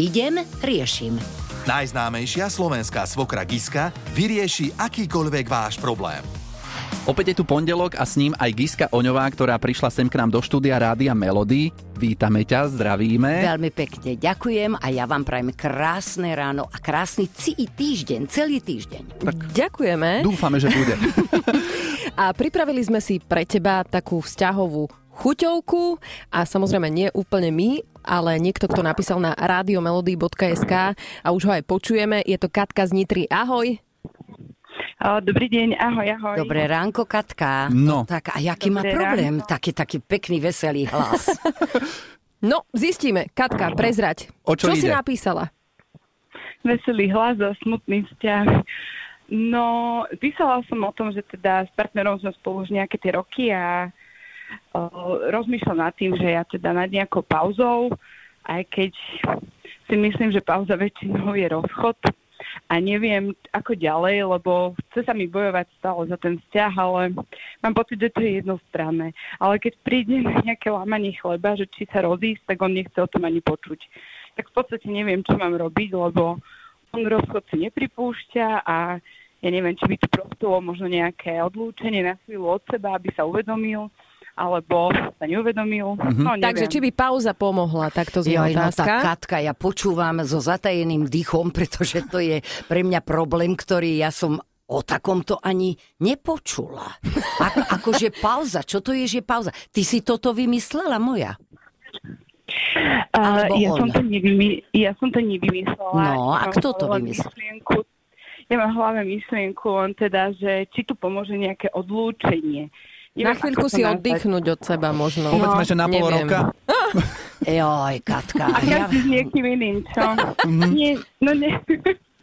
Idem, riešim. Najznámejšia slovenská svokra Giska vyrieši akýkoľvek váš problém. Opäť je tu pondelok a s ním aj Giska Oňová, ktorá prišla sem k nám do štúdia Rádia Melody. Vítame ťa, zdravíme. Veľmi pekne ďakujem a ja vám prajem krásne ráno a krásny celý týždeň, celý týždeň. Tak Ďakujeme. Dúfame, že bude. a pripravili sme si pre teba takú vzťahovú chuťovku a samozrejme nie úplne my, ale niekto, kto napísal na radiomelody.sk a už ho aj počujeme, je to Katka z Nitry. Ahoj. Dobrý deň, ahoj, ahoj. Dobré ránko, Katka. No. Tak a jaký má Dobré problém? ráno. Taký, taký pekný, veselý hlas. No, zistíme. Katka, prezrať. O čo si ide? napísala? Veselý hlas a smutný vzťah. No, písala som o tom, že teda s partnerom sme spolu už nejaké tie roky a rozmýšľam nad tým, že ja teda nad nejakou pauzou, aj keď si myslím, že pauza väčšinou je rozchod a neviem ako ďalej, lebo chce sa mi bojovať stále za ten vzťah, ale mám pocit, že to je jednostranné. Ale keď príde na nejaké lámanie chleba, že či sa rozísť, tak on nechce o tom ani počuť. Tak v podstate neviem, čo mám robiť, lebo on rozchod si nepripúšťa a ja neviem, či by to prostilo možno nejaké odlúčenie na chvíľu od seba, aby sa uvedomil, alebo sa neuvedomil. Mm-hmm. No, neviem. Takže či by pauza pomohla, tak to znie Joj, no otázka. tak Katka, ja počúvam so zatajeným dýchom, pretože to je pre mňa problém, ktorý ja som o takomto ani nepočula. Ako, akože pauza, čo to je, že pauza? Ty si toto vymyslela, moja? Alebo ja, on. som to nevymy, ja som to nevymyslela. No, a Ja mám kto to vymyslel? myšlienku, Ja mám v hlave myšlienku len teda, že či tu pomôže nejaké odlúčenie. Na Neviem, chvíľku ako to si nazvať. oddychnúť od seba možno. Povedzme, že na pol neviem. roka. Joj, Katka. A Ja, s niekým iným, čo? Nie, no ne,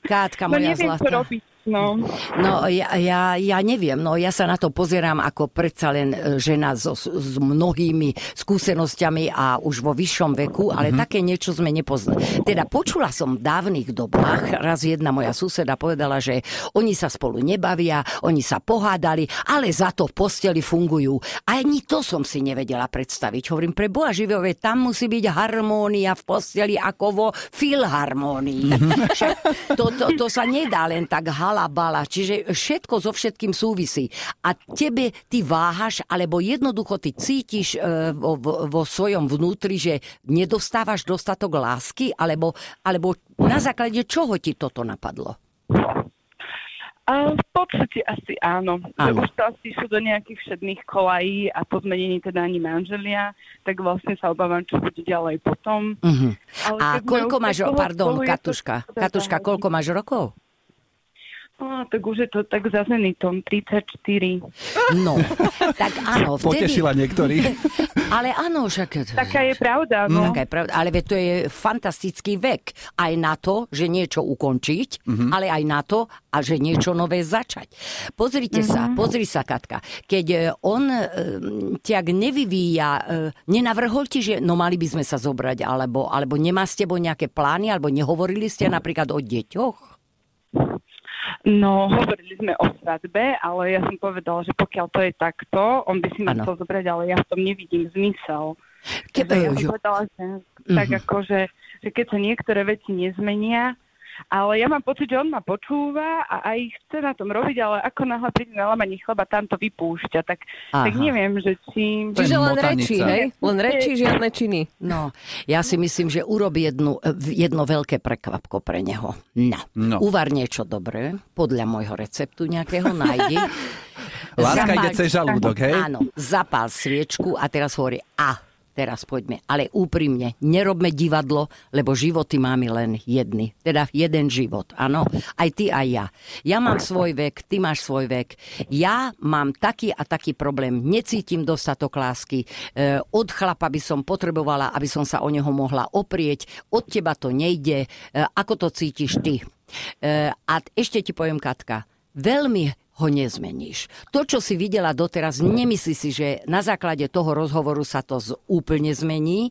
Katka, no moja neviem, čo zlatá. robiť. No. No ja, ja, ja neviem, no ja sa na to pozerám ako predsa len e, žena so, s mnohými skúsenosťami a už vo vyššom veku, ale mm-hmm. také niečo sme nepoznali. Teda počula som v dávnych dobách, raz jedna moja suseda povedala, že oni sa spolu nebavia, oni sa pohádali, ale za to v posteli fungujú. A ani to som si nevedela predstaviť. Hovorím, pre Boha živého, veď tam musí byť harmónia v posteli ako vo filharmónii. Však to, to, to sa nedá len tak halabala, čiže všetko so všetkým súvisí. A tebe ty váhaš, alebo jednoducho ty cítiš e, vo, vo, vo svojom vnútri, že nedostávaš dostatok lásky, alebo, alebo na základe čoho ti toto napadlo? A v podstate asi áno. Áno. Už to asi išlo do nejakých všedných kolají a po zmenení teda ani manželia, tak vlastne sa obávam, čo bude ďalej potom. Uh-huh. Ale A koľko máš, pardon, Katuška, Katuška, koľko máš rokov? No, tak už je to tak za zenitom, 34. No, tak áno, vtedy... Potešila niektorých. Ale áno, však... Taká je pravda, no. Taká je pravda, ale to je fantastický vek. Aj na to, že niečo ukončiť, mm-hmm. ale aj na to, a že niečo nové začať. Pozrite mm-hmm. sa, pozri sa, Katka. Keď e, on e, ťak nevyvíja, e, nenavrhol ti, že no mali by sme sa zobrať, alebo, alebo nemá s tebou nejaké plány, alebo nehovorili ste napríklad o deťoch? No, hovorili sme o svadbe, ale ja som povedala, že pokiaľ to je takto, on by si ma chcel zobrať, ale ja v tom nevidím zmysel. Ke- Takže ja som povedala, že tak Mhm. ako, že, že keď sa niektoré veci nezmenia, ale ja mám pocit, že on ma počúva a aj chce na tom robiť, ale ako náhle príde na lamanie chleba, tam to vypúšťa. Tak, tak neviem, že či... Je Čiže len motanica. reči, hej? Len reči, žiadne činy. No, ja si myslím, že urobí jednu, jedno veľké prekvapko pre neho. No. No. Uvar niečo dobré, podľa môjho receptu nejakého nájdi. Láska Zapál- ide cez žalúdok, hej? Áno, zapál sviečku a teraz hovorí, a teraz poďme. Ale úprimne, nerobme divadlo, lebo životy máme len jedny. Teda jeden život, áno. Aj ty, aj ja. Ja mám svoj vek, ty máš svoj vek. Ja mám taký a taký problém. Necítim dostatok lásky. E, od chlapa by som potrebovala, aby som sa o neho mohla oprieť. Od teba to nejde. E, ako to cítiš ty? E, a ešte ti poviem, Katka, veľmi ho nezmeníš. To, čo si videla doteraz, nemyslí si, že na základe toho rozhovoru sa to úplne zmení,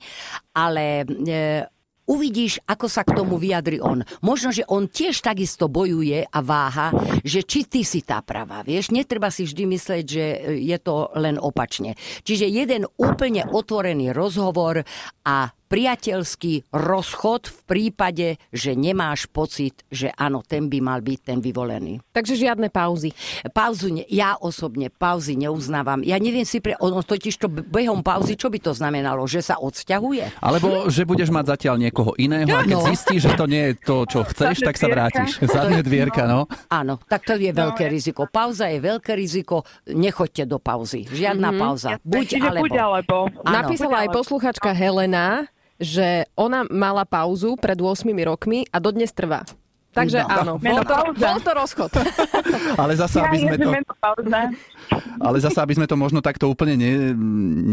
ale e, uvidíš, ako sa k tomu vyjadri on. Možno, že on tiež takisto bojuje a váha, že či ty si tá pravá, vieš? Netreba si vždy myslieť, že je to len opačne. Čiže jeden úplne otvorený rozhovor a priateľský rozchod v prípade, že nemáš pocit, že áno, ten by mal byť ten vyvolený. Takže žiadne pauzy. Pauzu, ne, ja osobne pauzy neuznávam. Ja neviem si pre, ono totiž to behom pauzy, čo by to znamenalo, že sa odsťahuje? Alebo že budeš mať zatiaľ niekoho iného a keď No. zistíš, že to nie je to, čo chceš, tak sa vrátiš. Zadné dvierka, no. Áno, tak to je veľké riziko. Pauza je veľké riziko, nechoďte do pauzy. Žiadna pauza. Buď Čiže alebo. buď alebo. Áno. Napísala aj posluchačka Helena, že ona mala pauzu pred 8 rokmi a dodnes trvá. Takže No. áno, bol to, bol to rozchod. Ale zasa, aby sme to, ale zasa, aby sme to možno takto úplne ne,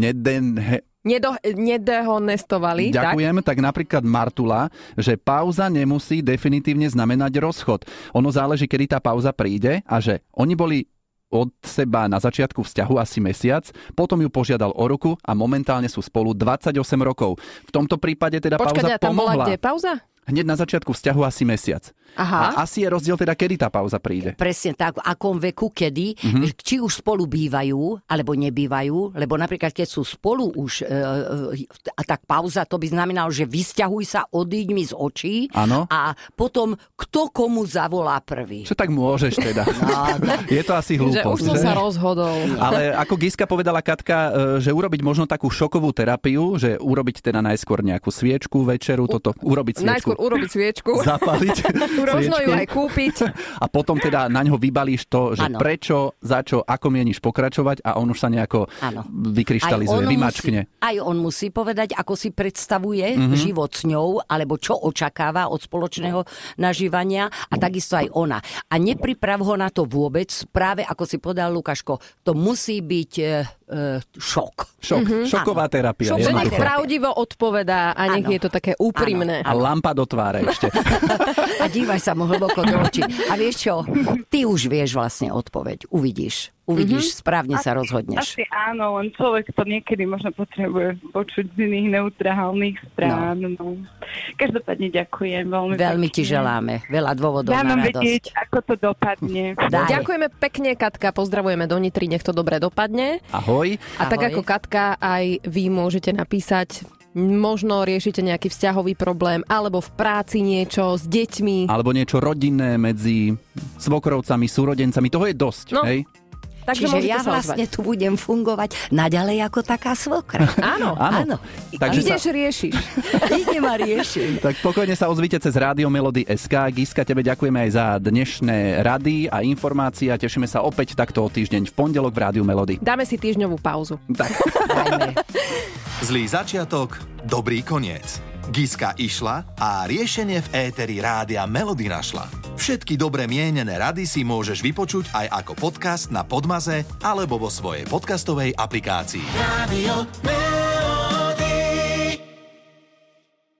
neden, Nedo, nedehonestovali? Ďakujem, tak? tak napríklad Martula, že pauza nemusí definitívne znamenať rozchod. Ono záleží, kedy tá pauza príde a že oni boli od seba na začiatku vzťahu asi mesiac, potom ju požiadal o ruku a momentálne sú spolu 28 rokov. V tomto prípade teda Počkať, pauza a tam bola pomohla. kde pauza? Hneď na začiatku vzťahu asi mesiac. Aha. A asi je rozdiel teda, kedy tá pauza príde. Presne tak, v akom veku, kedy, Mhm. či už spolu bývajú, alebo nebývajú, lebo napríklad, keď sú spolu už, e, e, a tak pauza, to by znamenalo, že vysťahuj sa, odíď mi z očí Áno. a potom kto komu zavolá prvý. Čo tak môžeš teda? je to asi Že hlúposť, už som že? sa rozhodol. Ale ako Giska povedala Katka, e, že urobiť možno takú šokovú terapiu, že urobiť teda najskôr nejakú sviečku, večeru, toto, urobiť sviečku. Najskôr urobiť sviečku, zapaliť možno ju aj kúpiť. a potom teda na ňo vybalíš to, že Áno. prečo, za čo, ako mieníš pokračovať a on už sa nejako Áno. vykryštalizuje, ono vymačkne. Musí, aj on musí povedať, ako si predstavuje Mhm. mm-hmm. život s ňou, alebo čo očakáva od spoločného nažívania a takisto aj ona. A nepriprav ho na to vôbec, práve ako si povedal Lukaško, to musí byť e, šok. Šok, šoková terapia. Šok- nech pravdivo odpovedá a nech Áno. je to také úprimné. A lampa do tváre ešte. A dívaj sa mu hlboko do očí. A vieš čo? Ty už vieš vlastne odpoveď. Uvidíš. Uvidíš, mm-hmm. správne sa rozhodneš. Asi áno, len človek to niekedy možno potrebuje počuť z iných neutrálnych strán. No. Každopádne ďakujem veľmi Veľmi pekne. ti želáme. Veľa dôvodov Dám na radosť. vedieť, ako to dopadne. Daj. Ďakujeme pekne, Katka, pozdravujeme do Nitry, nech to dobre dopadne. Ahoj. A tak Ahoj. ako Katka, aj vy môžete napísať možno riešite nejaký vzťahový problém, alebo v práci niečo s deťmi. Alebo niečo rodinné medzi svokrovcami, súrodencami. Toho je dosť. No. Hej? Takže Čiže ja sa vlastne tu budem fungovať naďalej ako taká svokra. Áno, Áno. Takže sa, ideš, riešiš. Idem a riešim. tak pokojne sa ozvite cez Rádio Melody SK. Giska, tebe ďakujeme aj za dnešné rady a informácie a tešíme sa opäť takto o týždeň v pondelok v Rádiu Melody. Dáme si týždňovú pauzu. Tak. Zlý začiatok, dobrý koniec. Giska išla a riešenie v éteri rádia Melody našla. Všetky dobre mienené rady si môžeš vypočuť aj ako podcast na Podmaze alebo vo svojej podcastovej aplikácii. Radio.